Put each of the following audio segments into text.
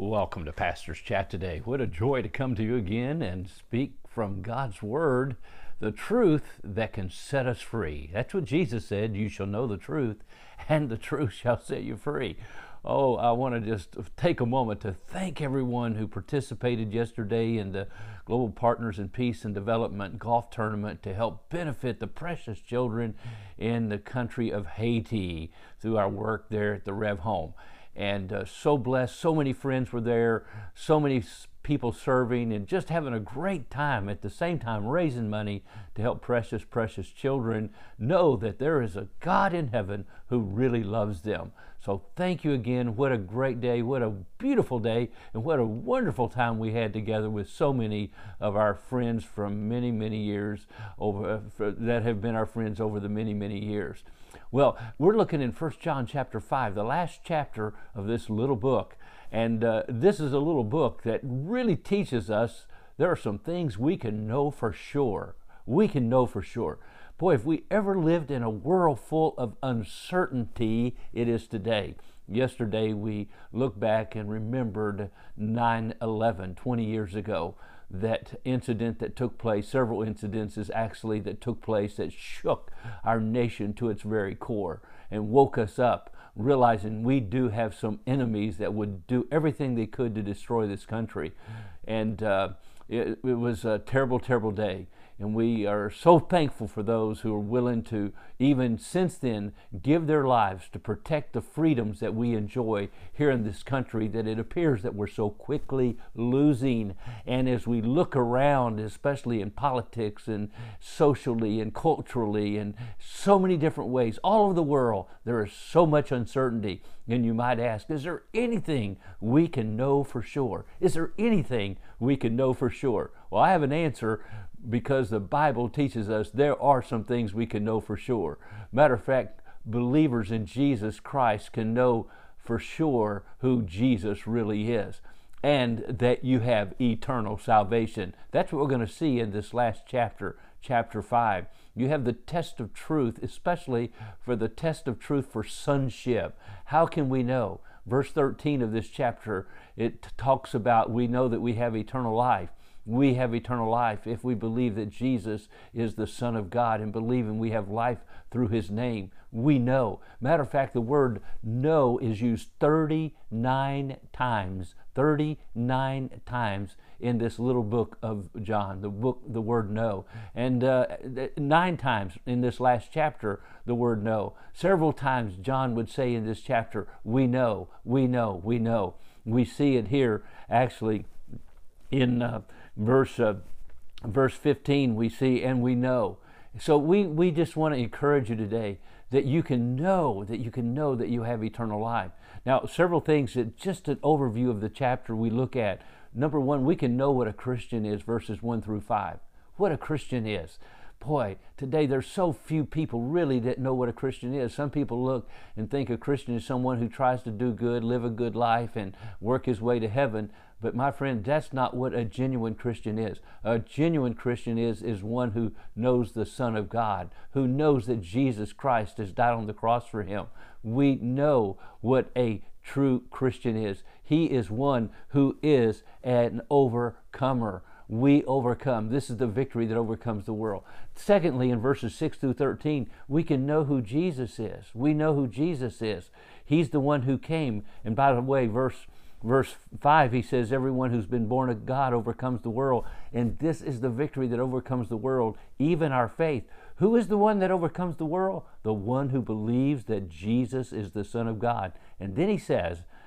Welcome to Pastor's Chat today. What a joy to come to you again and speak from God's Word, the truth that can set us free. That's what Jesus said you shall know the truth, and the truth shall set you free. Oh, I want to just take a moment to thank everyone who participated yesterday in the Global Partners in Peace and Development golf tournament to help benefit the precious children in the country of Haiti through our work there at the Rev Home and uh, so blessed. So many friends were there, so many people serving, and just having a great time at the same time raising money to help precious, precious children know that there is a God in heaven who really loves them. So thank you again. What a great day. What a beautiful day. And what a wonderful time we had together with so many of our friends from many, many years over, uh, that have been our friends over the many, many years. Well, we're looking in 1 John chapter 5, the last chapter of this little book. And uh, this is a little book that really teaches us there are some things we can know for sure. We can know for sure. Boy, if we ever lived in a world full of uncertainty, it is today. Yesterday, we looked back and remembered 9 11, 20 years ago that incident that took place, several incidences actually that took place that shook our nation to its very core and woke us up, realizing we do have some enemies that would do everything they could to destroy this country. And uh, it, it was a terrible, terrible day. And we are so thankful for those who are willing to, even since then, give their lives to protect the freedoms that we enjoy here in this country that it appears that we're so quickly losing. And as we look around, especially in politics and socially and culturally and so many different ways, all over the world, there is so much uncertainty. And you might ask, is there anything we can know for sure? Is there anything we can know for sure? Well, I have an answer because the Bible teaches us there are some things we can know for sure. Matter of fact, believers in Jesus Christ can know for sure who Jesus really is and that you have eternal salvation. That's what we're going to see in this last chapter, chapter 5. You have the test of truth, especially for the test of truth for sonship. How can we know? Verse 13 of this chapter, it talks about we know that we have eternal life we have eternal life if we believe that Jesus is the Son of God and believe and we have life through His name. We know. Matter of fact, the word know is used 39 times, 39 times in this little book of John, the book, the word know. And uh, nine times in this last chapter, the word know. Several times, John would say in this chapter, We know, we know, we know. We see it here actually in. Uh, verse uh, verse 15 we see and we know. So we we just want to encourage you today that you can know that you can know that you have eternal life. Now several things that just an overview of the chapter we look at. Number one we can know what a christian is verses 1 through 5 what a christian is boy, today there's so few people really that know what a Christian is. Some people look and think a Christian is someone who tries to do good, live a good life, and work his way to heaven. But my friend, that's not what a genuine Christian is. A genuine Christian is, is one who knows the Son of God, who knows that Jesus Christ has died on the cross for him. We know what a true Christian is. He is one who is an overcomer we overcome. This is the victory that overcomes the world. Secondly, in verses 6 through 13, we can know who Jesus is. We know who Jesus is. He's the one who came. And by the way, verse verse 5 he says everyone who's been born of god overcomes the world and this is the victory that overcomes the world even our faith who is the one that overcomes the world the one who believes that jesus is the son of god and then he says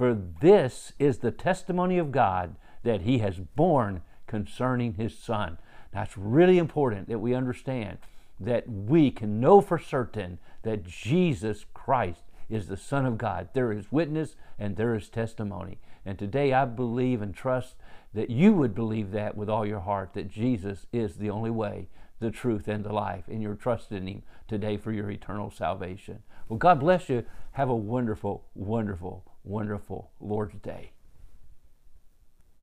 For this is the testimony of God that He has borne concerning His Son. That's really important that we understand that we can know for certain that Jesus Christ is the Son of God. There is witness and there is testimony. And today I believe and trust that you would believe that with all your heart that Jesus is the only way, the truth, and the life, and you're trusting Him today for your eternal salvation. Well, God bless you. Have a wonderful, wonderful, wonderful Lord's Day.